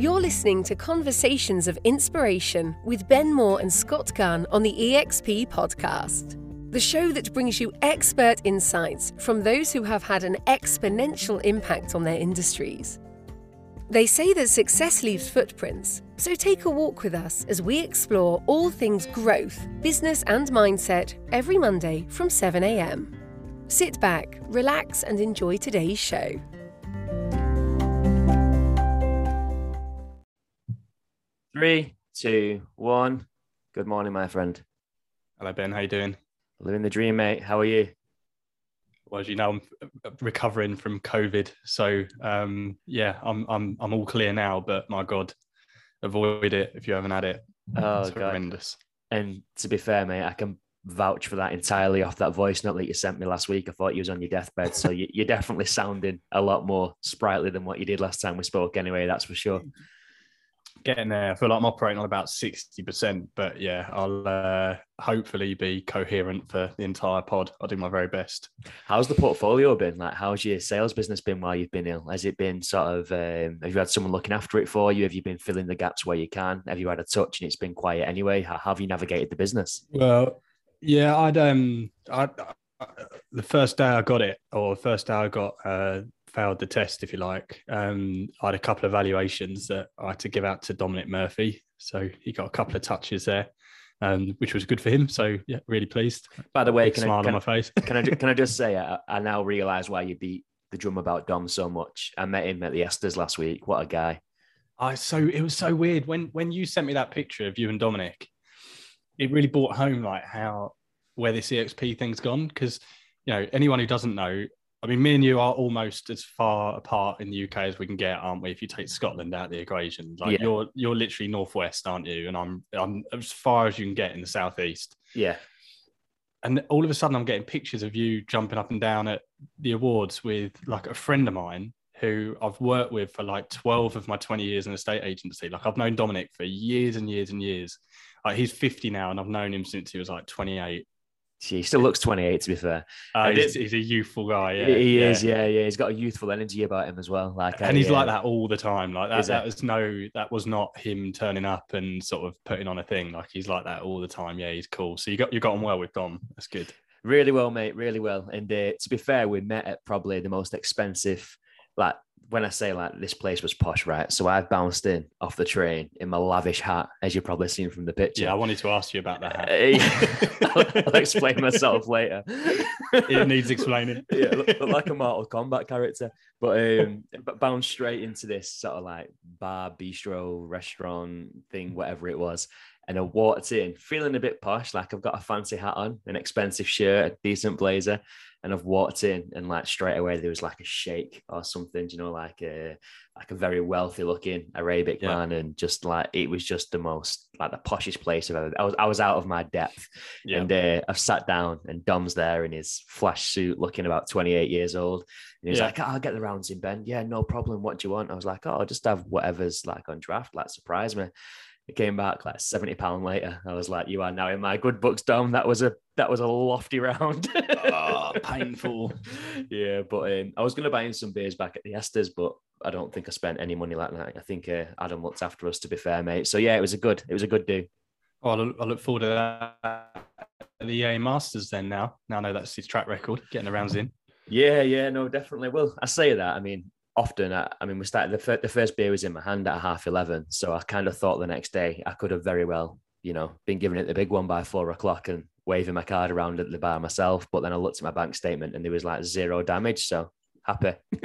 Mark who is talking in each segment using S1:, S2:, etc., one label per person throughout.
S1: You're listening to Conversations of Inspiration with Ben Moore and Scott Gunn on the EXP podcast, the show that brings you expert insights from those who have had an exponential impact on their industries. They say that success leaves footprints, so take a walk with us as we explore all things growth, business, and mindset every Monday from 7am. Sit back, relax, and enjoy today's show.
S2: Three, two, one. Good morning, my friend.
S3: Hello, Ben. How you doing?
S2: Living the dream, mate. How are you?
S3: Well, as you know, I'm recovering from COVID, so um, yeah, I'm I'm I'm all clear now. But my God, avoid it if you haven't had it.
S2: Oh,
S3: it's
S2: God.
S3: horrendous.
S2: And to be fair, mate, I can vouch for that entirely off that voice note that you sent me last week. I thought you was on your deathbed, so you, you're definitely sounding a lot more sprightly than what you did last time we spoke. Anyway, that's for sure.
S3: Getting there. I feel like I'm operating on about sixty percent, but yeah, I'll uh, hopefully be coherent for the entire pod. I'll do my very best.
S2: How's the portfolio been? Like, how's your sales business been while you've been ill? Has it been sort of? Um, have you had someone looking after it for you? Have you been filling the gaps where you can? Have you had a touch and it's been quiet anyway? How, how have you navigated the business?
S3: Well, yeah, I'd um, I the first day I got it, or the first day I got uh, failed the test, if you like, um, I had a couple of valuations that I had to give out to Dominic Murphy. So he got a couple of touches there, um, which was good for him. So yeah, really pleased.
S2: By the way,
S3: Big
S2: can
S3: smile
S2: I,
S3: on my face.
S2: can I can I just say I, I now realise why you beat the drum about Dom so much. I met him at the ESTAs last week. What a guy!
S3: I so it was so weird when when you sent me that picture of you and Dominic. It really brought home like how where this EXP thing's gone because you know anyone who doesn't know. I mean, me and you are almost as far apart in the UK as we can get, aren't we? If you take Scotland out of the equation, like
S2: Yeah.
S3: you're you're literally northwest, aren't you? And I'm I'm as far as you can get in the southeast.
S2: Yeah,
S3: And all of a sudden, I'm getting pictures of you jumping up and down at the awards with like a friend of mine who I've worked with for like 12 of my 20 years in a state agency. Like I've known Dominic for years and years and years. Like he's 50 now, and I've known him since he was like 28.
S2: He still looks 28 to be fair.
S3: Uh, he's, he's a youthful guy. Yeah,
S2: he is, yeah, yeah. He's got a youthful energy about him as well. Like,
S3: And he's
S2: uh,
S3: like that all the time. Like that,
S2: Is
S3: that was no, that was not him turning up and sort of putting on a thing. Like he's like that all the time. Yeah, he's cool. So you got you got on well with Dom. That's good.
S2: Really well, mate. Really well. And uh, to be fair, we met at probably the most expensive. Like when I say like this place was posh, right? So I've bounced in off the train in my lavish hat, as you've probably seen from the picture.
S3: Yeah, I wanted to ask you about that. hat.
S2: Uh, I'll, I'll explain myself later.
S3: it needs explaining.
S2: yeah, look, look like a Mortal Kombat character. But um, but bound straight into this sort of like bar, bistro, restaurant thing, whatever it was. And I walked in feeling a bit posh, like I've got a fancy hat on, an expensive shirt, a decent blazer. And I've walked in and like straight away there was like a sheikh or something, you know, like a like a very wealthy looking Arabic
S3: Yeah.
S2: man. And just like it was just the most like the poshest place I've ever I was I was out of my depth.
S3: Yeah.
S2: And uh, I've sat down and Dom's there in his flash suit, looking about 28 years old. And he's
S3: Yeah.
S2: like, oh, I'll get the rounds in, Ben. Yeah, no problem. What do you want? I was like, oh, I'll just have whatever's like on draft, like surprise me. It came back like 70 pound later. I was like, you are now in my good books, Dom. That was a that was a lofty round.
S3: Oh, painful.
S2: yeah, but um, I was gonna buy him some beers back at the ESTAs, but I don't think I spent any money like that. I think uh, Adam looked after us to be fair, mate. So yeah, it was a good, it was a good do.
S3: Oh, I look, forward to that. The EA Masters then now. Now I know that's his track record, getting the rounds in.
S2: Yeah, yeah, no, definitely. Well, I say that. I mean, often, I, I mean, we started the, fir- the first beer was in my hand at half 11. So I kind of thought the next day I could have very well, you know, been giving it the big one by four o'clock and waving my card around at the bar myself. But then I looked at my bank statement and there was like zero damage. So happy.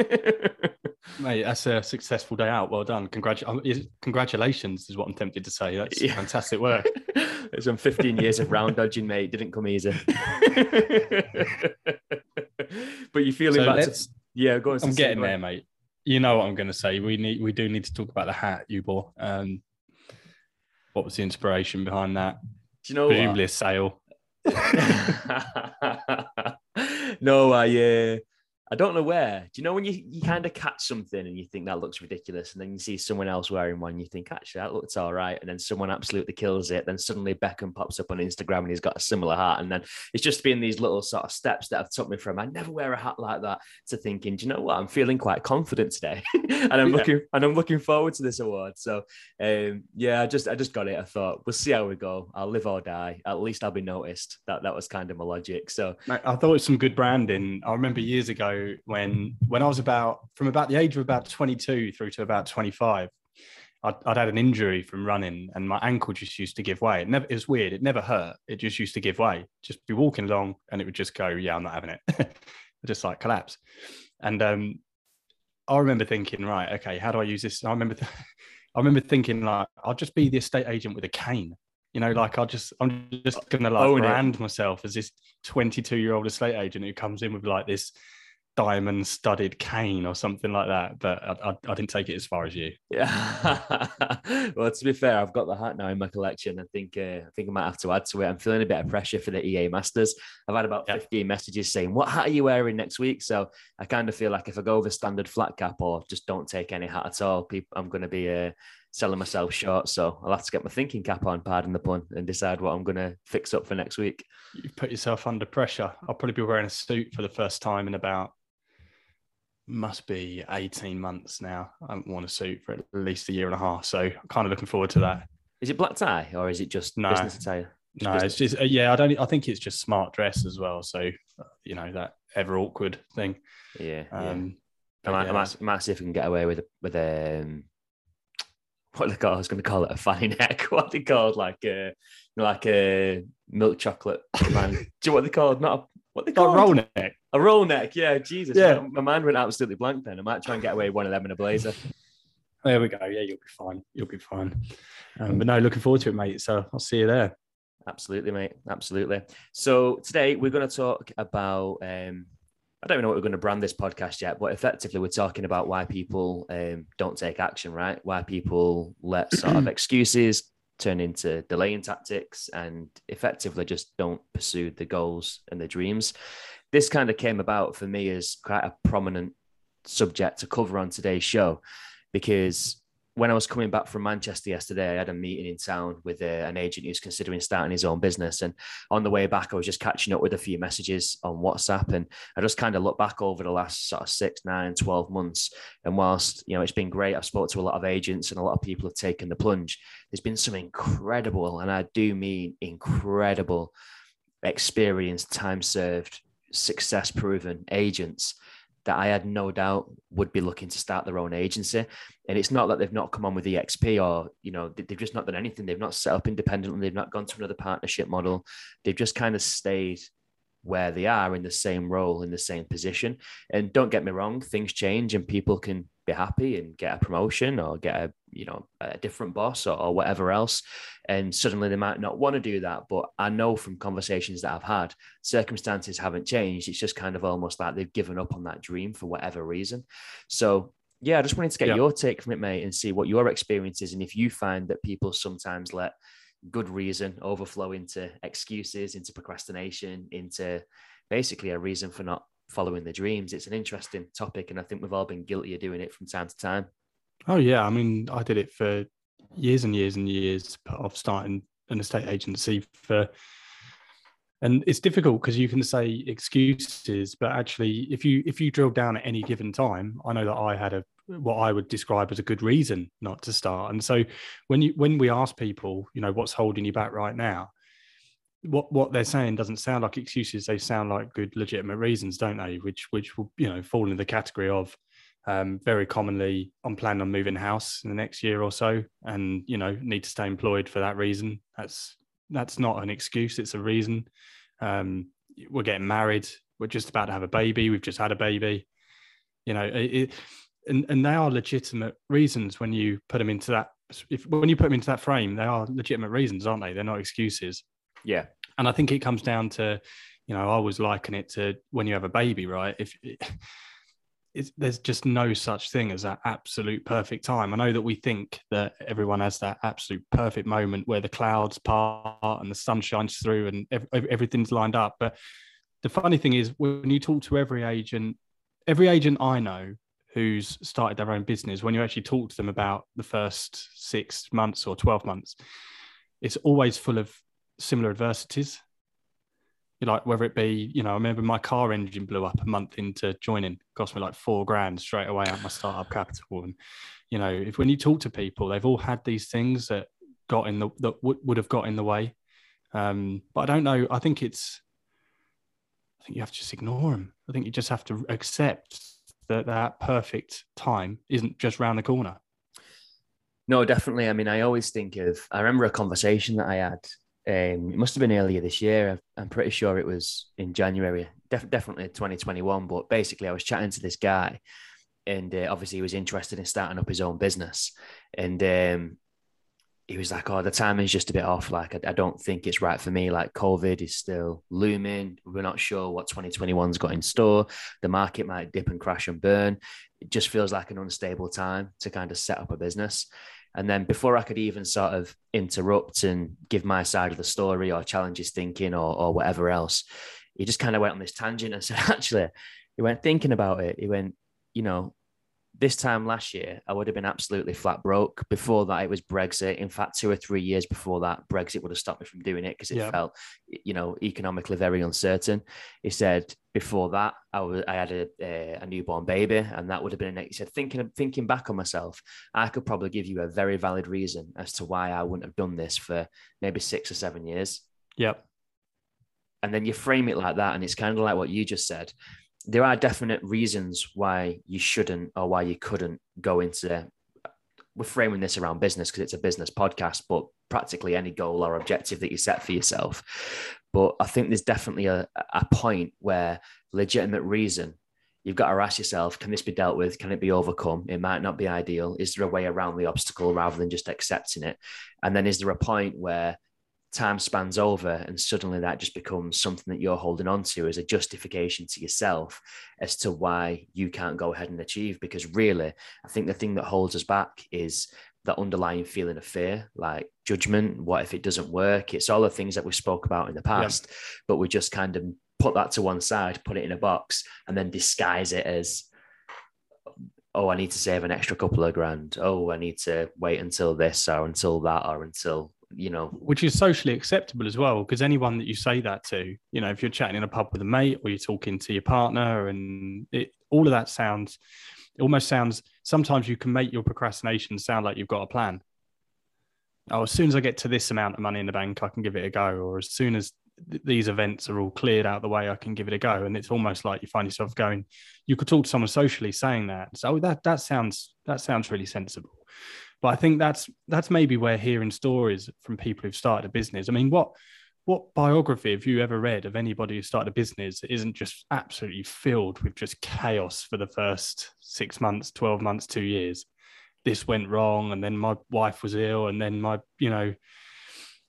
S3: Mate, that's a successful day out. Well done. Congratu- um, congratulations is what I'm tempted to say. That's
S2: Yeah.
S3: fantastic work.
S2: it's been 15 years of round dodging, mate. Didn't come easy. but you're feeling
S3: So
S2: back to, yeah, go on.
S3: I'm getting there, mate. You know what I'm going to say. We need, we do need to talk about the hat you bought. Um, what was the inspiration behind that?
S2: Do you know what?
S3: Presumably a sale.
S2: no, I uh, I don't know where. Do you know when you, you kind of catch something and you think that looks ridiculous, and then you see someone else wearing one, you think actually that looks all right, and then someone absolutely kills it. Then suddenly Beckham pops up on Instagram and he's got a similar hat, and then it's just been these little sort of steps that have took me from I never wear a hat like that to thinking, do you know what? I'm feeling quite confident today, and I'm yeah. looking and I'm looking forward to this award. So um, yeah, I just I just got it. I thought we'll see how we go. I'll live or die. At least I'll be noticed. That that was kind of my logic. So
S3: I thought it was some good branding. I remember years ago when when I was about from about the age of about 22 through to about 25, I'd, I'd, had an injury from running and my ankle just used to give way. It never it was weird. It never hurt. It just used to give way. Just be walking along and it would just go, yeah, I'm not having it. just like collapse. And um, I remember thinking, right, okay, how do I use this? I remember, th- I remember thinking like, I'll just be the estate agent with a cane. You know, like I'll just, I'm just gonna like Own brand it. myself as this 22 year old estate agent who comes in with like this diamond studded cane or something like that. But I, I, I, didn't take it as far as you.
S2: Yeah. well, to be fair, I've got the hat now in my collection. I think uh, I think I might have to add to it. I'm feeling a bit of pressure for the EA Masters. I've had about 15 messages saying, "What hat are you wearing next week?" So I kind of feel like if I go with standard flat cap or just don't take any hat at all, people, I'm going to be. Uh, selling myself short. So I'll have to get my thinking cap on, pardon the pun, and decide what I'm going to fix up for next week.
S3: You put yourself under pressure. I'll probably be wearing a suit for the first time in about must be 18 months now. I haven't worn a suit for at least a year and a half. So I'm kind of looking forward to that.
S2: Is it black tie or is it just no, business attire?
S3: no, business? it's just, uh, yeah, I don't, I think it's just smart dress as well. So, uh, you know, that ever awkward thing.
S2: Yeah. Um, yeah. I, might, yeah. I, might, I might see if we can get away with, with, um, what they call, I was going to call it a fanny neck. What they called like, uh, like a milk chocolate man. Do you know what they called? Not a, what they call
S3: a roll neck.
S2: A roll neck, yeah. Jesus, yeah. My, my mind went absolutely blank. Then I might try and get away with one of them in a blazer.
S3: There we go. Yeah, you'll be fine. You'll be fine. Um, but no, looking forward to it, mate. So I'll see you there.
S2: Absolutely, mate. Absolutely. So today we're going to talk about. Um, I don't even know what we're going to brand this podcast yet, but effectively we're talking about why people um, don't take action, right? Why people let sort of excuses turn into delaying tactics and effectively just don't pursue the goals and the dreams. This kind of came about for me as quite a prominent subject to cover on today's show because when I was coming back from Manchester yesterday, I had a meeting in town with uh, an agent who's considering starting his own business. And on the way back, I was just catching up with a few messages on WhatsApp. And I just kind of look back over the last sort of six, nine, 12 months. And whilst, you know, it's been great, I've spoke to a lot of agents and a lot of people have taken the plunge. There's been some incredible, and I do mean incredible experience, time served success proven agents that I had no doubt would be looking to start their own agency. And it's not that they've not come on with EXP or, you know, they've just not done anything. They've not set up independently. They've not gone to another partnership model. They've just kind of stayed where they are in the same role, in the same position. And don't get me wrong, things change and people can be happy and get a promotion or get a you know a different boss or, or, whatever else. And suddenly they might not want to do that but i know from conversations that i've had circumstances haven't changed. It's just kind of almost like they've given up on that dream for whatever reason. So yeah i just wanted to get yeah. your take from it mate and see what your experience is and if you find that people sometimes let good reason overflow into excuses into procrastination into basically a reason for not following the dreams. It's an interesting topic, and I think we've all been guilty of doing it from time to time.
S3: Oh yeah, I mean, I did it for years and years and years of starting an estate agency for and it's difficult because you can say excuses but actually if you if you drill down at any given time i know that i had a what i would describe as a good reason not to start and so when you when we ask people you know what's holding you back right now what what they're saying doesn't sound like excuses they sound like good legitimate reasons don't they? Which which will you know fall in the category of um, very commonly i'm planning on moving house in the next year or so and you know need to stay employed for that reason. That's that's not an excuse it's a reason. Um, we're getting married we're just about to have a baby we've just had a baby. You know it, and, and they are legitimate reasons when you put them into that if when you put them into that frame they are legitimate reasons aren't they? They're not excuses
S2: yeah.
S3: And I think it comes down to, you know, I always liken it to when you have a baby, right? If there's just no such thing as that absolute perfect time. I know that we think that everyone has that absolute perfect moment where the clouds part and the sun shines through and ev- everything's lined up. But the funny thing is, when you talk to every agent, every agent I know who's started their own business, when you actually talk to them about the first six months or 12 months, it's always full of similar adversities. Like whether it be, you know, I remember my car engine blew up a month into joining, cost me like four grand straight away out my startup capital. And, you know, if when you talk to people, they've all had these things that got in the that would, would have got in the way. Um, but I don't know. I think it's I think you have to just ignore them. I think you just have to accept that that perfect time isn't just round the corner.
S2: No, definitely. I mean, I always think of. I remember a conversation that I had. Um, it must have been earlier this year. I'm pretty sure it was in January, def- definitely 2021. But basically, I was chatting to this guy, and uh, obviously, he was interested in starting up his own business. And um, he was like, "Oh, the timing's just a bit off. Like, I, I, don't think it's right for me. Like, COVID is still looming. We're not sure what 2021's got in store. The market might dip and crash and burn. It just feels like an unstable time to kind of set up a business." And then before I could even sort of interrupt and give my side of the story or challenge his thinking or, or whatever else, he just kind of went on this tangent and said, "Actually," he went thinking about it. He went, "You know, this time last year, I would have been absolutely flat broke. Before that, it was Brexit. In fact, two or three years before that, Brexit would have stopped me from doing it because it yeah. felt, you know, economically very uncertain. He said before that, I was I had a, a, a newborn baby, and that would have been. He said thinking thinking back on myself, I could probably give you a very valid reason as to why I wouldn't have done this for maybe six or seven years.
S3: Yep.
S2: And then you frame it like that, and it's kind of like what you just said there are definite reasons why you shouldn't or why you couldn't go into we're framing this around business because it's a business podcast but practically any goal or objective that you set for yourself. But i think there's definitely a, a point where legitimate reason you've got to ask yourself can this be dealt with? Can it be overcome? It might not be ideal. Is there a way around the obstacle rather than just accepting it? And then is there a point where time spans over and suddenly that just becomes something that you're holding on to as a justification to yourself as to why you can't go ahead and achieve because really i think the thing that holds us back is the underlying feeling of fear like judgment what if it doesn't work it's all the things that we spoke about in the past yeah. but we just kind of put that to one side put it in a box and then disguise it as oh, I need to save an extra couple of grand. Oh, I need to wait until this or until that or until you know
S3: which is socially acceptable as well because anyone that you say that to you know if you're chatting in a pub with a mate or you're talking to your partner and it, all of that sounds it almost sounds sometimes you can make your procrastination sound like you've got a plan. Oh as soon as i get to this amount of money in the bank i can give it a go or as soon as th- these events are all cleared out the way i can give it a go. And it's almost like you find yourself going you could talk to someone socially saying that. So oh, that that sounds that sounds really sensible but I think that's that's maybe where hearing stories from people who've started a business. I mean, what what biography have you ever read of anybody who started a business that isn't just absolutely filled with just chaos for the first six months, 12 months, two years? This went wrong, and then my wife was ill, and then my, you know,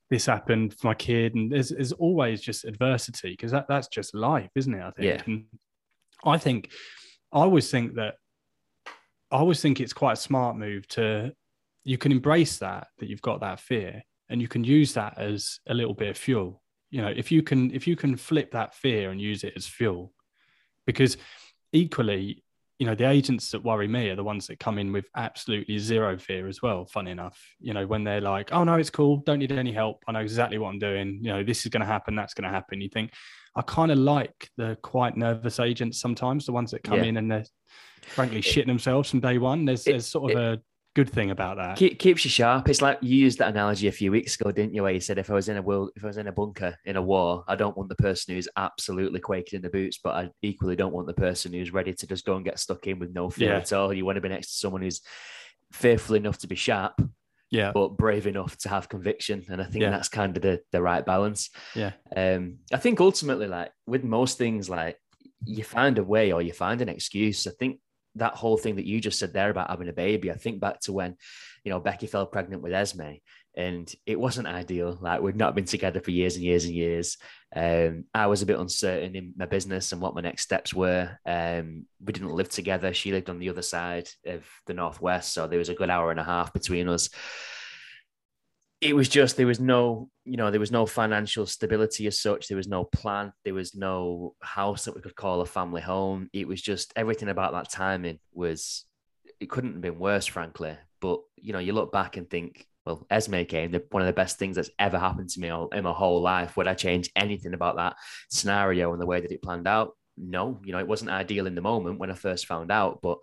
S3: this happened for my kid. And there's, there's always just adversity because that, that's just life, isn't it? I think.
S2: Yeah.
S3: And I think I always think that I always think it's quite a smart move to you can embrace that that you've got that fear and you can use that as a little bit of fuel. You know if you can if you can flip that fear and use it as fuel because equally you know the agents that worry me are the ones that come in with absolutely zero fear as well funny enough. You know when they're like oh no it's cool. Don't need any help. I know exactly what i'm doing. You know this is going to happen that's going to happen. You think i kind of like the quite nervous agents sometimes the ones that come yeah. in and they're frankly shitting themselves from day one. There's, it, there's sort of it, a good thing about that.
S2: Keep, keeps you sharp. It's like you used that analogy a few weeks ago, didn't you? Where you said if I was in a world, if I was in a bunker in a war, I don't want the person who's absolutely quaking in the boots, but I equally don't want the person who's ready to just go and get stuck in with no fear yeah. at all. You want to be next to someone who's fearful enough to be sharp,
S3: yeah,
S2: but brave enough to have conviction. And I think yeah. that's kind of the the right balance.
S3: Yeah.
S2: Um, I think ultimately, like with most things, like you find a way or you find an excuse. I think that whole thing that you just said there about having a baby, I think back to when, you know, Becky fell pregnant with Esme and it wasn't ideal. Like we'd not been together for years and years and years. Um, I was a bit uncertain in my business and what my next steps were. Um, we didn't live together. She lived on the other side of the Northwest. So there was a good hour and a half between us it was just there was no you know there was no financial stability as such. There was no plan there was no house that we could call a family home. It was just everything about that timing was it couldn't have been worse frankly. But you know you look back and think well esme came the, one of the best things that's ever happened to me in my whole life. Would i change anything about that scenario and the way that it planned out? No you know it wasn't ideal in the moment when i first found out but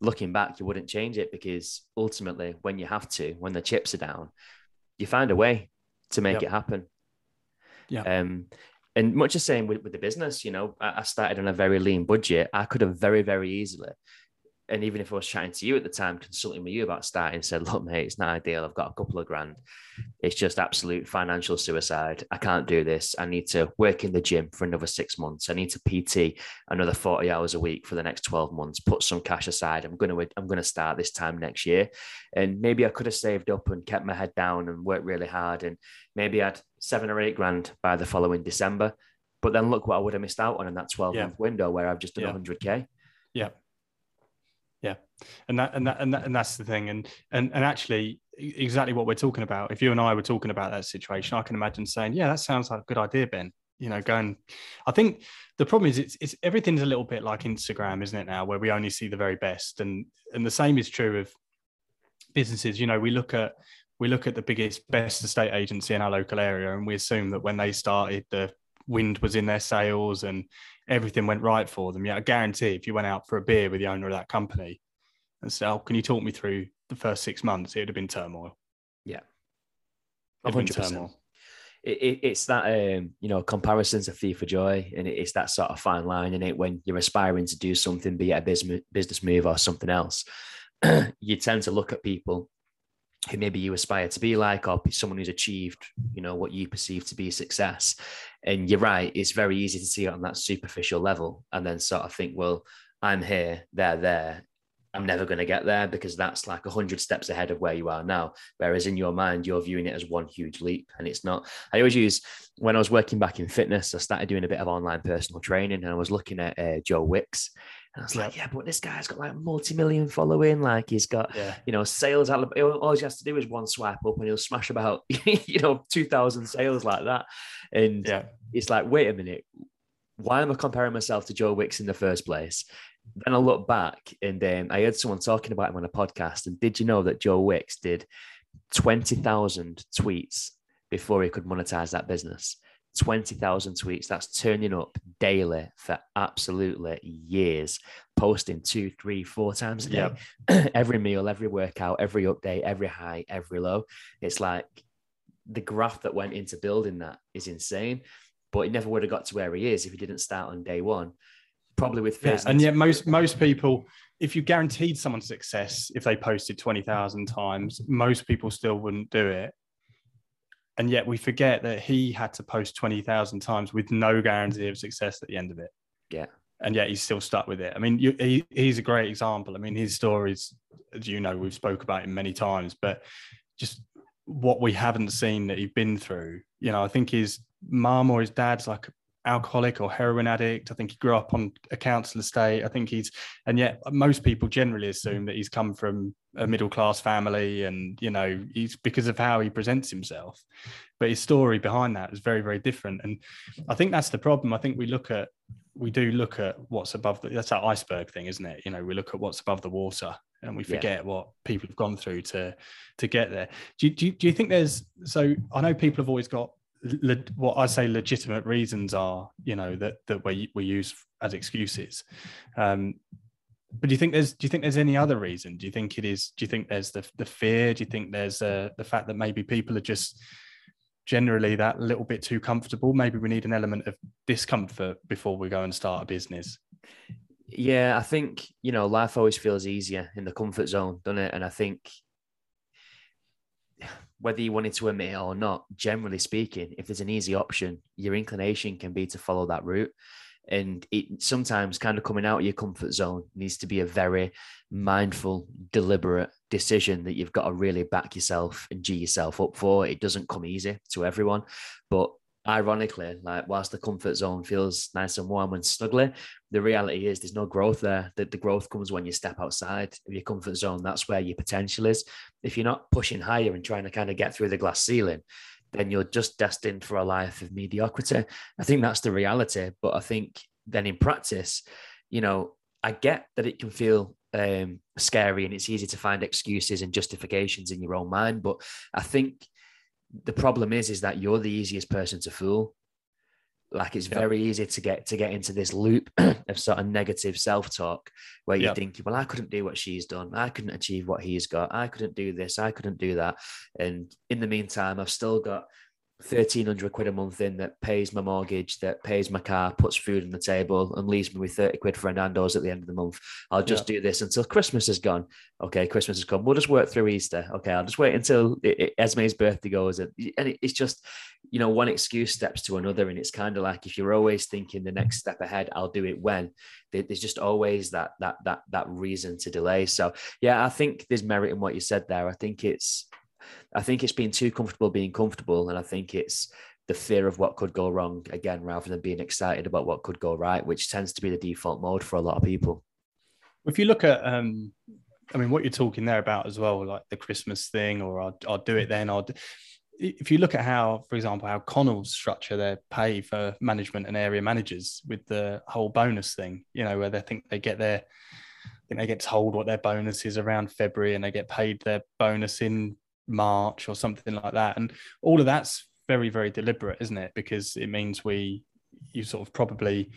S2: looking back you wouldn't change it because ultimately when you have to when the chips are down you find a way to make yep. it happen.
S3: Yeah.
S2: Um, and much the same with, with the business, you know, I, I started on a very lean budget. I could have very, very easily and even if I was chatting to you at the time, consulting with you about starting, said, look, mate, it's not ideal. I've got a couple of grand. It's just absolute financial suicide. I can't do this. I need to work in the gym for another six months. I need to PT another 40 hours a week for the next 12 months, put some cash aside. I'm going to, I'm going to start this time next year. And maybe I could have saved up and kept my head down and worked really hard. And maybe I had seven or eight grand by the following December. But then look what I would have missed out on in that 12 month yeah. window where I've just done yeah. 100K.
S3: Yeah yeah. And that and that and, that, and that's the thing. And and and actually exactly what we're talking about if you and i were talking about that situation i can imagine saying yeah that sounds like a good idea ben. You know going i think the problem is it's, it's everything's a little bit like instagram isn't it now where we only see the very best. And and the same is true of businesses. You know we look at we look at the biggest best estate agency in our local area and we assume that when they started the wind was in their sails and everything went right for them. Yeah, I guarantee if you went out for a beer with the owner of that company and said, oh, "Can you talk me through the first six months?" It would have been turmoil.
S2: Yeah, hundred percent. It, it, it's that um, you know comparisons of fee for joy, and it's that sort of fine line in it when you're aspiring to do something, be it a business business move or something else. you tend to look at people who maybe you aspire to be like or someone who's achieved you know what you perceive to be success. And you're right it's very easy to see it on that superficial level and then sort of think well i'm here they're there. I'm never going to get there because that's like 100 steps ahead of where you are now. Whereas in your mind you're viewing it as one huge leap and it's not. I always use when i was working back in fitness i started doing a bit of online personal training and i was looking at uh, joe wicks and I was like, yeah, but this guy's got like multi-million following. Like he's got, yeah. you know, sales. All he has to do is one swipe up and he'll smash about, you know, 2000 sales like that. And yeah. it's like, wait a minute. Why am I comparing myself to Joe Wicks in the first place? Then I look back and um, I heard someone talking about him on a podcast. And did you know that Joe Wicks did 20,000 tweets before he could monetize that business? 20,000 tweets. That's turning up daily for absolutely years, posting two, three, four times a day. Yep. every meal, every workout, every update, every high, every low. It's like the graph that went into building that is insane. But he never would have got to where he is if he didn't start on day one. Probably with
S3: yeah, and yet most most people, if you guaranteed someone success, if they posted twenty thousand times, most people still wouldn't do it and yet we forget that he had to post 20,000 times with no guarantee of success at the end of it.
S2: Yeah.
S3: And yet he's still stuck with it. I mean, you, he, he's a great example. I mean, his stories, as you know, we've spoke about him many times, but just what we haven't seen that he's been through, you know, I think his mom or his dad's like alcoholic or heroin addict. I think he grew up on a council estate. I think he's, and yet most people generally assume that he's come from a middle class family and, you know, he's because of how he presents himself. But his story behind that is very, very different. And I think that's the problem. I think we look at, we do look at what's above the, that's that iceberg thing, isn't it? You know, we look at what's above the water and we forget yeah. what people have gone through to to get there. Do, do, do you think there's so I know people have always got le- what I say legitimate reasons are, you know, that that we we use as excuses. Um, but do you think there's do you think there's any other reason? Do you think it is? Do you think there's the the fear? Do you think there's uh, the fact that maybe people are just generally that little bit too comfortable? Maybe we need an element of discomfort before we go and start a business.
S2: Yeah, I think you know life always feels easier in the comfort zone, doesn't it? And I think whether you wanted to admit it or not, generally speaking, if there's an easy option, your inclination can be to follow that route. And it sometimes kind of coming out of your comfort zone needs to be a very mindful, deliberate decision that you've got to really back yourself and g yourself up for. It doesn't come easy to everyone, but ironically, like whilst the comfort zone feels nice and warm and snuggly, the reality is there's no growth there. That the growth comes when you step outside of your comfort zone. That's where your potential is. If you're not pushing higher and trying to kind of get through the glass ceiling, then you're just destined for a life of mediocrity. I think that's the reality. But I think then in practice, you know, I get that it can feel um, scary and it's easy to find excuses and justifications in your own mind. But I think the problem is, is that you're the easiest person to fool. Like it's very easy to get to get into this loop of sort of negative self-talk where you're thinking, well, I couldn't do what she's done, I couldn't achieve what he's got, I couldn't do this, I couldn't do that. And in the meantime, I've still got 1300 quid a month in that pays my mortgage, that pays my car, puts food on the table, and leaves me with 30 quid for Nando's at the end of the month. I'll just yeah. do this until Christmas is gone. Okay, Christmas has come. We'll just work through Easter. Okay, I'll just wait until it, it, Esme's birthday goes. And, and it, it's just, you know, one excuse steps to another. And it's kind of like if you're always thinking the next step ahead, I'll do it when, there's just always that that that that reason to delay. So yeah, I think there's merit in what you said there. I think it's I think it's been too comfortable being comfortable, and I think it's the fear of what could go wrong again, rather than being excited about what could go right, which tends to be the default mode for a lot of people.
S3: If you look at, um, I mean, what you're talking there about as well, like the Christmas thing, or I'll, I'll do it then. I'll. Do, if you look at how, for example, how Connells structure their pay for management and area managers with the whole bonus thing, you know, where they think they get their, I think they get told what their bonus is around February and they get paid their bonus in March or something like that. And all of that's very, very deliberate, isn't it? Because it means we, you sort of probably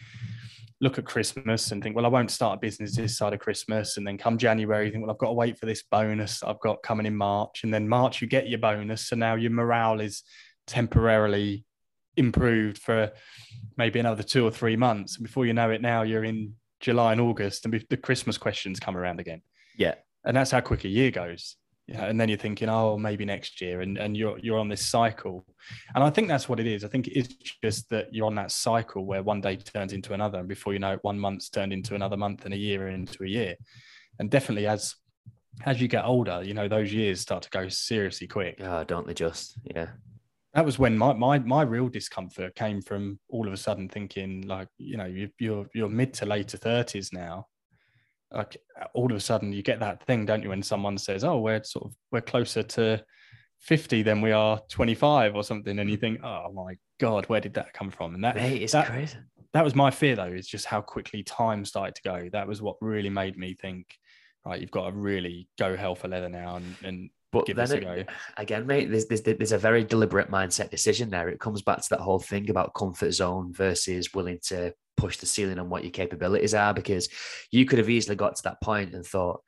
S3: look at Christmas and think, well, I won't start a business this side of Christmas. And then come January, you think, well, I've got to wait for this bonus I've got coming in March. And then March, you get your bonus. So now your morale is temporarily improved for maybe another two or three months. And before you know it, now you're in July and August and the Christmas questions come around again.
S2: Yeah.
S3: And that's how quick a year goes yeah, and then you're thinking, oh, maybe next year, and and you're you're on this cycle, and I think that's what it is. I think it's just that you're on that cycle where one day turns into another, and before you know it, one month's turned into another month, and a year into a year, and definitely as as you get older, you know those years start to go seriously quick.
S2: Oh, don't they just? Yeah.
S3: That was when my, my my real discomfort came from all of a sudden thinking like you know you, you're you're mid to later thirties now, like all of a sudden you get that thing, don't you? When someone says, "Oh, we're sort of we're closer to 50 than we are 25 or something," and you think, "Oh my god, where did that come from?" And that
S2: Mate, it's
S3: that,
S2: crazy.
S3: That was my fear, though, is just how quickly time started to go. That was what really made me think, right, you've got to really go hell for leather now and, and but Give then
S2: it, again, mate, there's, there's there's a very deliberate mindset decision there. It comes back to that whole thing about comfort zone versus willing to push the ceiling on what your capabilities are because you could have easily got to that point and thought,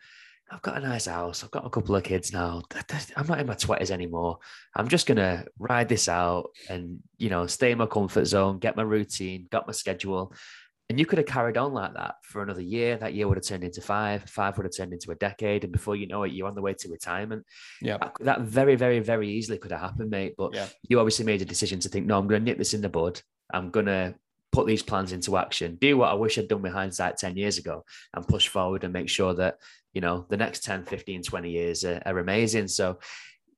S2: I've got a nice house. I've got a couple of kids now. I'm not in my twenties anymore. I'm just gonna ride this out and you know stay in my comfort zone, get my routine, got my schedule, and you could have carried on like that for another year. That year would have turned into five. Five would have turned into a decade, and before you know it, you're on the way to retirement.
S3: Yeah,
S2: that, that very, very, very easily could have happened, mate. But
S3: yeah.
S2: you obviously made a decision to think, no, I'm going to nip this in the bud. I'm going to put these plans into action, do what I wish I'd done with hindsight 10 years ago and push forward and make sure that, you know, the next 10, 15, 20 years are, are amazing. So,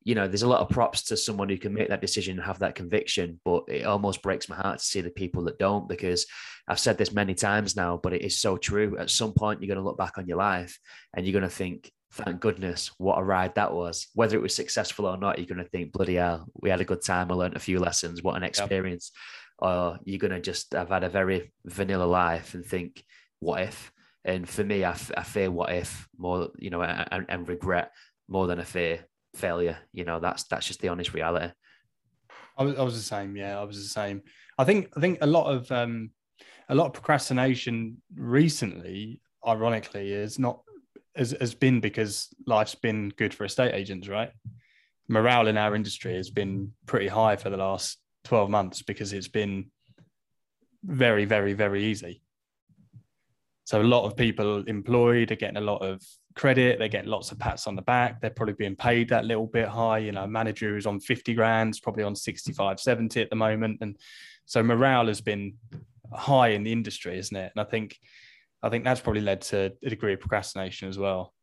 S2: you know, there's a lot of props to someone who can make that decision and have that conviction, but it almost breaks my heart to see the people that don't because I've said this many times now, but it is so true. At some point, you're going to look back on your life and you're going to think, thank goodness, what a ride that was. Whether it was successful or not, you're going to think, bloody hell, we had a good time. I learned a few lessons. What an experience. Yep or you're going to just have had a very vanilla life and think, what if? And for me, I, f- I fear what if more, you know, and, and regret more than I fear failure. You know, that's that's just the honest reality.
S3: I was, I was the same. Yeah, I was the same. I think I think a lot of um, a lot of procrastination recently, ironically, is not has, has been because life's been good for estate agents, right? Morale in our industry has been pretty high for the last 12 months because it's been very, very, very easy. So a lot of people employed are getting a lot of credit. They get lots of pats on the back. They're probably being paid that little bit high. You know, manager who's on 50 grand is probably on 65, 70 at the moment. And so morale has been high in the industry, isn't it? And I think I think that's probably led to a degree of procrastination as well.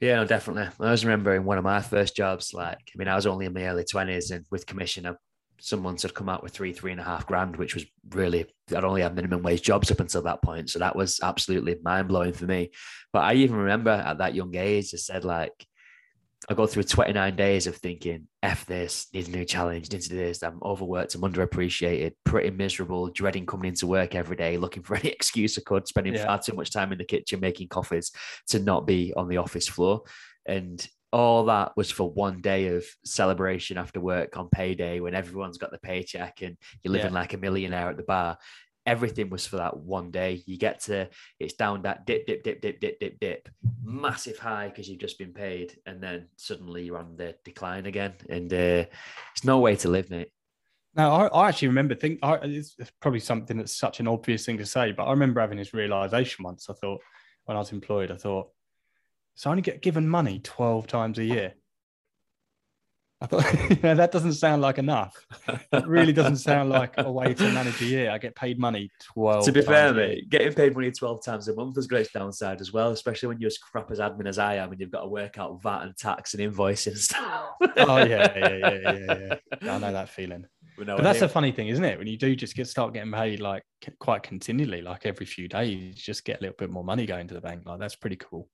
S2: Yeah, definitely. I was remembering one of my first jobs, like, I mean, I was only in my early 20s and with commission, I some months had come out with three, three and a half grand, which was really, I'd only had minimum wage jobs up until that point. So that was absolutely mind blowing for me. But I even remember at that young age, I said, like, I go through 29 days of thinking, F this, need a new challenge, need to do this. I'm overworked, I'm underappreciated, pretty miserable, dreading coming into work every day, looking for any excuse I could, spending yeah. far too much time in the kitchen making coffees to not be on the office floor. And all that was for one day of celebration after work on payday when everyone's got the paycheck and you're living yeah. like a millionaire at the bar everything was for that one day. You get to it's down that dip, dip, dip, dip, dip, dip, dip, massive high because you've just been paid, and then suddenly you're on the decline again, and uh, it's no way to live, mate.
S3: Now, I, I actually remember think I, it's probably something that's such an obvious thing to say, but I remember having this realization once. I thought when I was employed, I thought so I only get given money twelve times a year. I thought you know, that doesn't sound like enough. It really doesn't sound like a way to manage a year. I get paid money 12
S2: To be fair, mate, getting paid money 12 times a month has great downside as well, especially when you're as crap as admin as I am and you've got to work out VAT and tax and invoicing and stuff.
S3: oh, yeah, yeah, yeah, yeah, yeah. I know that feeling. But, no, but that's a funny thing, isn't it? When you do just get start getting paid like quite continually, like every few days, you just get a little bit more money going to the bank. Like that's pretty cool.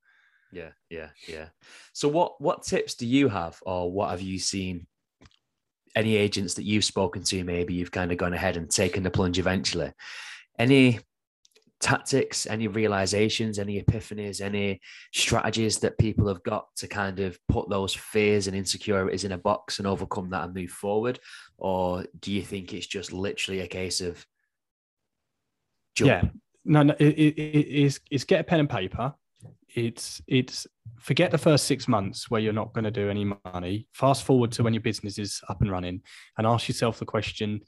S2: Yeah, yeah, yeah. So what what tips do you have or what have you seen any agents that you've spoken to maybe you've kind of gone ahead and taken the plunge eventually. Any tactics, any realizations, any epiphanies, any strategies that people have got to kind of put those fears and insecurities in a box and overcome that and move forward? Or do you think it's just literally a case of
S3: jump? Yeah, no, no, it, it, it's, it's get a pen and paper it's it's forget the first six months where you're not going to do any money. Fast forward to when your business is up and running and ask yourself the question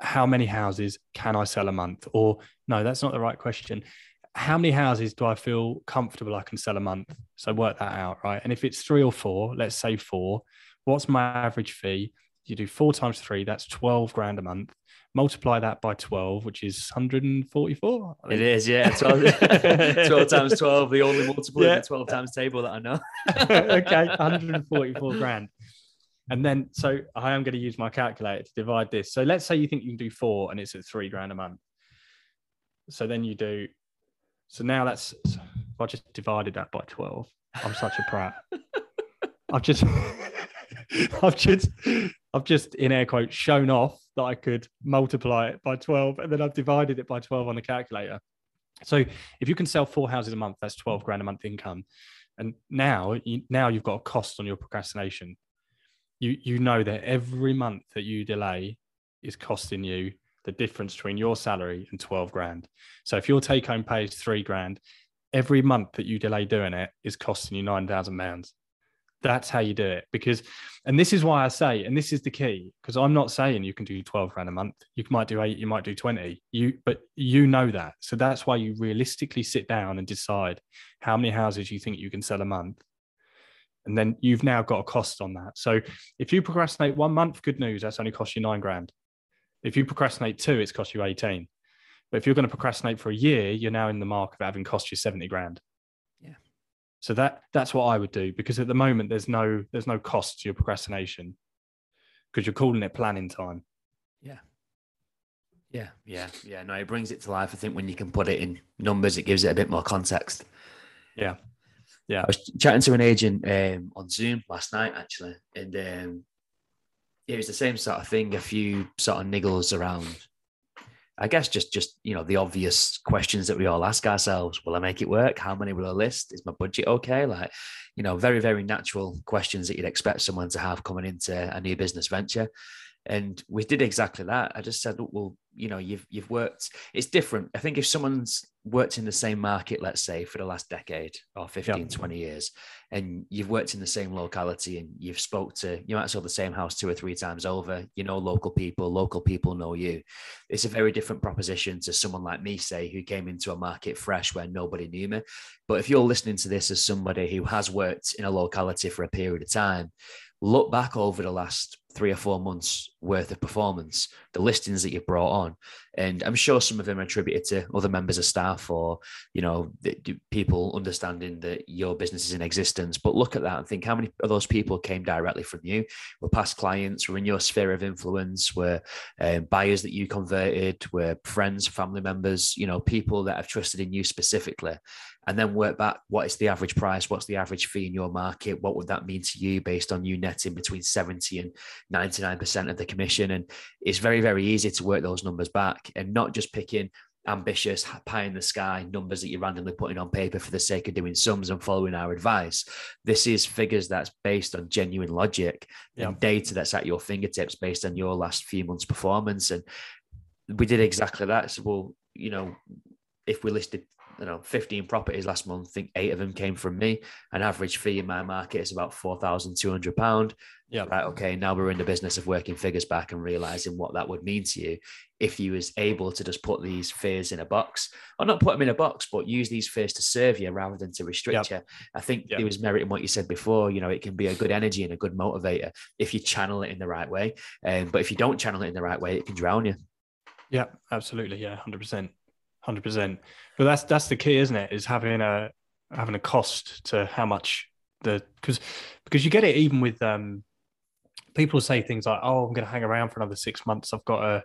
S3: how many houses can i sell a month? Or no that's not the right question. How many houses do i feel comfortable i can sell a month? So work that out right? And if it's three or four let's say four what's my average fee you do four times three that's 12 grand a month multiply that by 12, which is 144.
S2: It is, yeah. 12, 12 times 12, the only multiple yeah. in the 12 times table that I know.
S3: okay, 144 grand. And then, so I am going to use my calculator to divide this. So let's say you think you can do four and it's at three grand a month. So then you do, so now that's, I just divided that by 12. I'm such a prat. I've just, I've just, I've just in air quotes shown off that I could multiply it by 12 and then I've divided it by 12 on the calculator. So if you can sell four houses a month, that's 12 grand a month income. And now, you, now you've got a cost on your procrastination. You you know that every month that you delay is costing you the difference between your salary and 12 grand. So if your take home pay is three grand, every month that you delay doing it is costing you 9,000 pounds that's how you do it. Because and this is why i say and this is the key because i'm not saying you can do 12 grand a month. You might do eight you might do 20 you but you know that. So that's why you realistically sit down and decide how many houses you think you can sell a month. And then you've now got a cost on that. So if you procrastinate one month good news that's only cost you nine grand. If you procrastinate two it's cost you 18 but if you're going to procrastinate for a year you're now in the mark of having cost you 70 grand so that that's what I would do because at the moment there's no there's no cost to your procrastination because you're calling it planning time.
S2: Yeah. Yeah, yeah, yeah. No, it brings it to life. I think when you can put it in numbers, it gives it a bit more context.
S3: Yeah, yeah. I
S2: was chatting to an agent um, on Zoom last night actually, and um, it was the same sort of thing. A few sort of niggles around I guess just just you know the obvious questions that we all ask ourselves: Will I make it work? How many will I list? Is my budget okay? Like, you know, very very natural questions that you'd expect someone to have coming into a new business venture. And we did exactly that. I just said, well, you know, you've you've worked. It's different. I think if someone's worked in the same market, let's say for the last decade or 15, yeah. 20 years, and you've worked in the same locality and you've spoke to, you might sell the same house two or three times over, you know, local people, local people know you. It's a very different proposition to someone like me, say, who came into a market fresh where nobody knew me. But if you're listening to this as somebody who has worked in a locality for a period of time, look back over the last three or four months worth of performance, the listings that you've brought on. And I'm sure some of them are attributed to other members of staff or, you know, people understanding that your business is in existence. But look at that and think how many of those people came directly from you, were past clients, were in your sphere of influence, were um, buyers that you converted, were friends, family members, you know, people that have trusted in you specifically and then work back what is the average price? What's the average fee in your market? What would that mean to you based on you netting between 70 and 99% of the commission? And it's very very easy to work those numbers back and not just picking ambitious pie in the sky numbers that you're randomly putting on paper for the sake of doing sums and following our advice. This is figures that's based on genuine logic yeah. and data that's at your fingertips based on your last few months performance. And we did exactly that. So well you know if we listed you know 15 properties last month. I think eight of them came from me. An average fee in my market is about four thousand two hundred pound. Yeah. Right. Okay. Now we're in the business of working figures back and realizing what that would mean to you if you was able to just put these fears in a box, or not put them in a box, but use these fears to serve you rather than to restrict yep. you. I think yep. it was merit in what you said before. You know, it can be a good energy and a good motivator if you channel it in the right way. Um, but if you don't channel it in the right way, it can drown you.
S3: Yeah, absolutely. Yeah, hundred percent hundred percent. But that's that's the key, isn't it? Is having a having a cost to how much the because because you get it even with um people say things like, "Oh, I'm going to hang around for another six months. I've got a,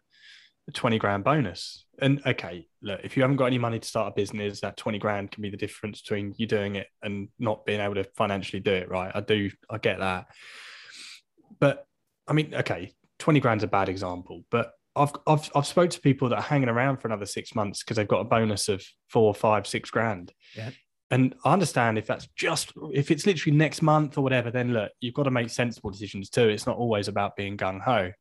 S3: a twenty grand bonus." And okay, look, if you haven't got any money to start a business, that twenty grand can be the difference between you doing it and not being able to financially do it. Right? I do, I get that. But I mean, okay, twenty grand's a bad example, but I've I've I've spoke to people that are hanging around for another six months because they've got a bonus of four, five, six grand. Yeah. And I understand if that's just if it's literally next month or whatever, then look, you've got to make sensible decisions too. It's not always about being gung ho.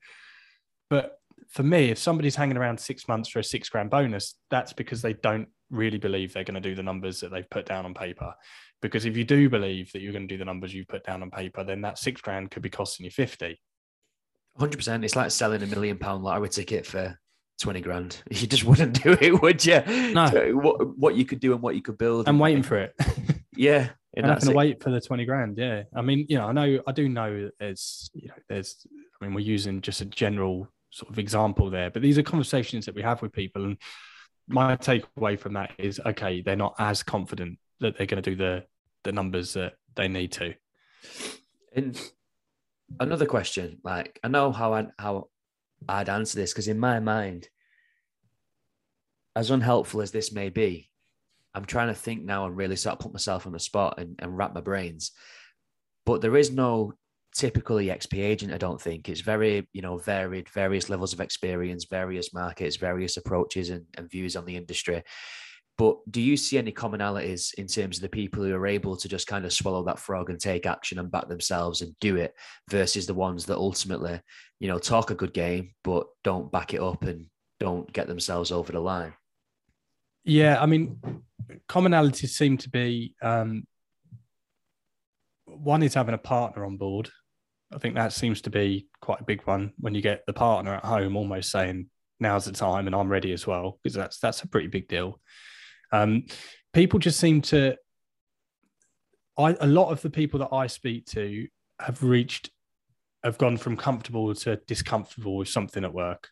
S3: But for me, if somebody's hanging around six months for a six grand bonus, that's because they don't really believe they're going to do the numbers that they've put down on paper. Because if you do believe that you're going to do the numbers you've put down on paper, then that six grand could be costing you 50.
S2: Hundred percent. It's like selling a million pound lottery ticket for twenty grand. You just wouldn't do it, would you?
S3: No.
S2: What what you could do and what you could build.
S3: I'm waiting for it.
S2: yeah.
S3: And I'm going to wait for the 20 grand. Yeah. I mean, you know, I know, I do know there's, you know, there's, I mean, we're using just a general sort of example there, but these are conversations that we have with people. And my takeaway from that is, okay, they're not as confident that they're going to do the, the numbers that they need to.
S2: And another question. Like I know how I how I'd answer this because in my mind, as unhelpful as this may be, I'm trying to think now and really sort of put myself on the spot and, and wrap my brains. But there is no typical EXP agent, I don't think. It's very, you know, varied, various levels of experience, various markets, various approaches and, and views on the industry. But do you see any commonalities in terms of the people who are able to just kind of swallow that frog and take action and back themselves and do it versus the ones that ultimately, you know, talk a good game, but don't back it up and don't get themselves over the line?
S3: Yeah, I mean, commonalities seem to be um, one is having a partner on board. I think that seems to be quite a big one when you get the partner at home almost saying, now's the time and I'm ready as well, because that's that's a pretty big deal. Um, people just seem to. I a lot of the people that I speak to have reached, have gone from comfortable to discomfortable with something at work.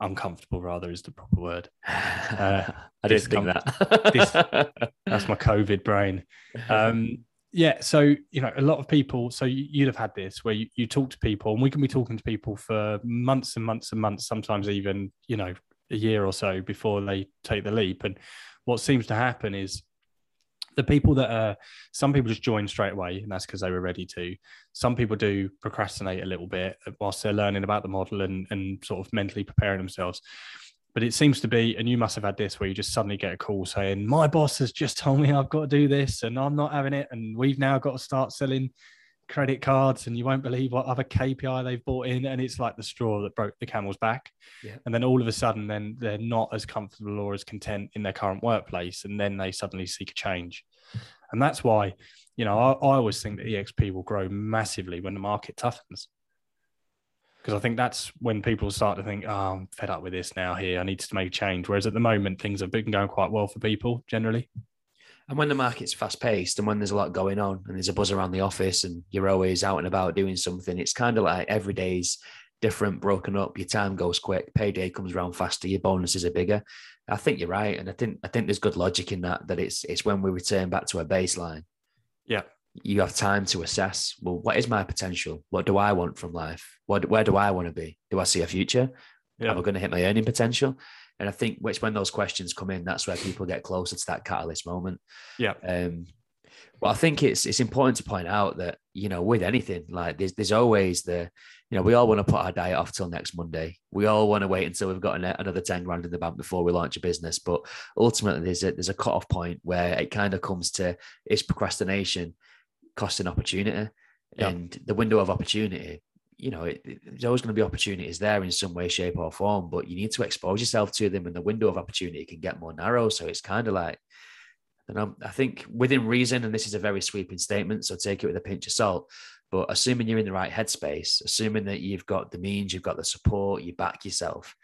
S3: Uncomfortable, rather, is the proper word.
S2: Uh, I didn't think that.
S3: this, that's my COVID brain. Um, yeah, so you know, a lot of people. So you'd have had this where you, you talk to people, and we can be talking to people for months and months and months, sometimes even you know a year or so before they take the leap. And what seems to happen is the people that are some people just join straight away and that's because they were ready to some people do procrastinate a little bit whilst they're learning about the model and, and sort of mentally preparing themselves but it seems to be and you must have had this where you just suddenly get a call saying my boss has just told me i've got to do this and i'm not having it and we've now got to start selling credit cards and you won't believe what other KPI they've bought in. And it's like the straw that broke the camel's back. Yeah. And then all of a sudden, then they're not as comfortable or as content in their current workplace. And then they suddenly seek a change. And that's why, you know, I, I always think that EXP will grow massively when the market toughens. Because I think that's when people start to think, oh, I'm fed up with this now here. I need to make a change. Whereas at the moment, things have been going quite well for people generally.
S2: And when the market's fast paced and when there's a lot going on and there's a buzz around the office and you're always out and about doing something, it's kind of like every day's different, broken up. Your time goes quick, payday comes around faster, your bonuses are bigger. I think you're right, and I think I think there's good logic in that. That it's it's when we return back to a baseline.
S3: Yeah,
S2: you have time to assess. Well, what is my potential? What do I want from life? What where do I want to be? Do I see a future? Yeah. Am I going to hit my earning potential? And I think which when those questions come in, that's where people get closer to that catalyst moment.
S3: Yeah.
S2: Um, but I think it's it's important to point out that you know with anything like there's there's always the you know we all want to put our diet off till next Monday. We all want to wait until we've got another ten grand in the bank before we launch a business. But ultimately, there's a there's a cut off point where it kind of comes to is procrastination costing opportunity, yeah. and the window of opportunity you know, it, it, there's always going to be opportunities there in some way, shape, or form, but you need to expose yourself to them, and the window of opportunity can get more narrow. So it's kind of like, and I'm, I think within reason, and this is a very sweeping statement, so take it with a pinch of salt. But assuming you're in the right headspace, assuming that you've got the means, you've got the support, you back yourself,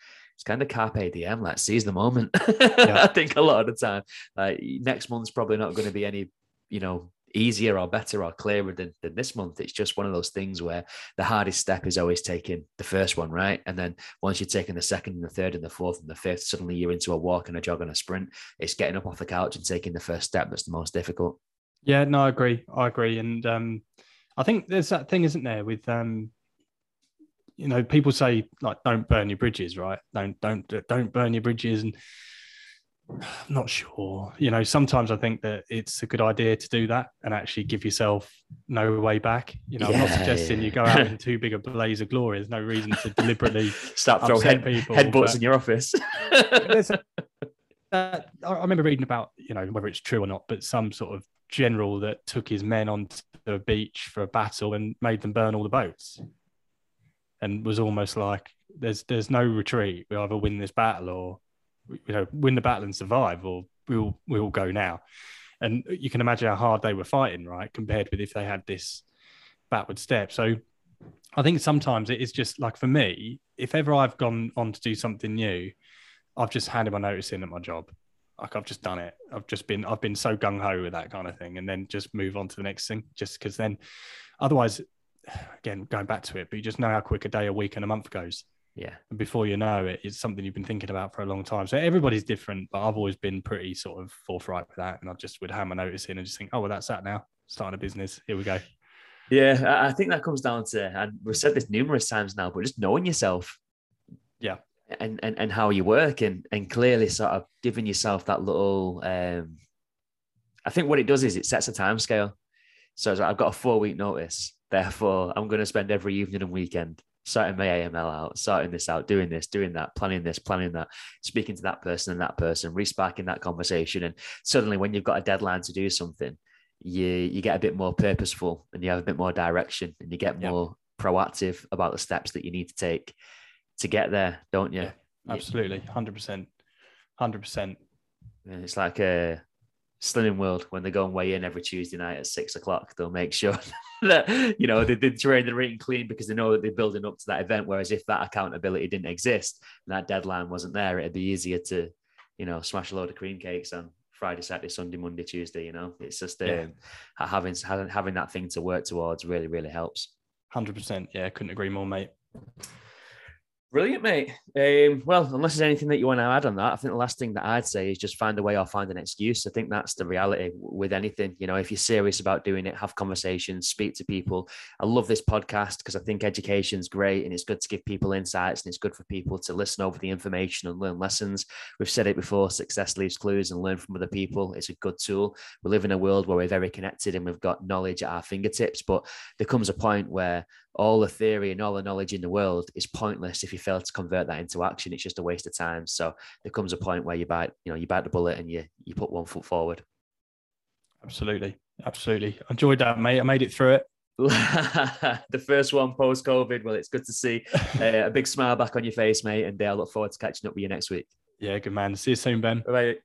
S2: it's kind of carpe diem, like seize the moment. Yeah. I think a lot of the time, like next month's probably not going to be any, you know, easier or better or clearer than, than this month. It's just one of those things where the hardest step is always taking the first one, right? And then once you're taking the second and the third and the fourth and the fifth, suddenly you're into a walk and a jog and a sprint. It's getting up off the couch and taking the first step that's the most difficult.
S3: Yeah, no, I agree. I agree. And um, I think there's that thing, isn't there, with um, you know, people say like don't burn your bridges, right? Don't don't don't burn your bridges and I'm not sure. You know, sometimes I think that it's a good idea to do that and actually give yourself no way back. You know, yeah, I'm not suggesting yeah. you go out in too big a blaze of glory. There's no reason to deliberately
S2: start throwing head, people, headbutts in your office.
S3: a, uh, I remember reading about, you know, whether it's true or not, but some sort of general that took his men onto the beach for a battle and made them burn all the boats, and was almost like, "There's there's no retreat. We either win this battle or." You know win the battle and survive, or we'll we'll go now. And you can imagine how hard they were fighting, right? Compared with if they had this backward step. So I think sometimes it is just like for me, if ever I've gone on to do something new, I've just handed my notice in at my job. Like I've just done it. I've just been I've been so gung ho with that kind of thing, and then just move on to the next thing. Just because then, otherwise, again going back to it, but you just know how quick a day, a week, and a month goes.
S2: Yeah.
S3: And before you know it, it's something you've been thinking about for a long time. So everybody's different, but I've always been pretty sort of forthright with that. And I just would my notice in and just think, oh, well, that's that now. Starting a business. Here we go.
S2: Yeah, I think that comes down to, and we've said this numerous times now, but just knowing yourself.
S3: Yeah.
S2: And, and, and how you work and, and clearly sort of giving yourself that little, um, I think what it does is it sets a time scale. So like, I've got a four week notice. Therefore, I'm going to spend every evening and weekend sorting my AML out, sorting this out, doing this, doing that, planning this, planning that, speaking to that person and that person, resparking that conversation. And suddenly, when you've got a deadline to do something, you you get a bit more purposeful and you have a bit more direction and you get more proactive about the steps that you need to take to get there, don't you? Yeah,
S3: absolutely, hundred percent, hundred percent.
S2: It's like a Slimming World when they go and weigh in every Tuesday night at six o'clock. They'll make sure that you know they did train the ring clean because they know that they're building up to that event. Whereas if that accountability didn't exist and that deadline wasn't there, it'd be easier to you know smash a load of cream cakes on Friday, Saturday, Sunday, Monday, Tuesday. You know, it's just um, yeah. having having that thing to work towards really really helps.
S3: Hundred percent. Yeah, couldn't agree more, mate.
S2: Brilliant, mate. Um, well, unless there's anything that you want to add on that, I think the last thing that I'd say is just find a way or find an excuse. I think that's the reality with anything. You know, if you're serious about doing it, have conversations, speak to people. I love this podcast because I think education's great and it's good to give people insights and it's good for people to listen over the information and learn lessons. We've said it before success leaves clues and learn from other people. It's a good tool. We live in a world where we're very connected and we've got knowledge at our fingertips, but there comes a point where all the theory and all the knowledge in the world is pointless if you fail to convert that into action. It's just a waste of time. So there comes a point where you bite, you know, you bite the bullet and you you put one foot forward.
S3: Absolutely, absolutely. Enjoyed that, mate. I made it through it.
S2: the first one post COVID. Well, it's good to see uh, a big smile back on your face, mate. And I look forward to catching up with you next week.
S3: Yeah, good man. See you soon, Ben.
S2: Bye.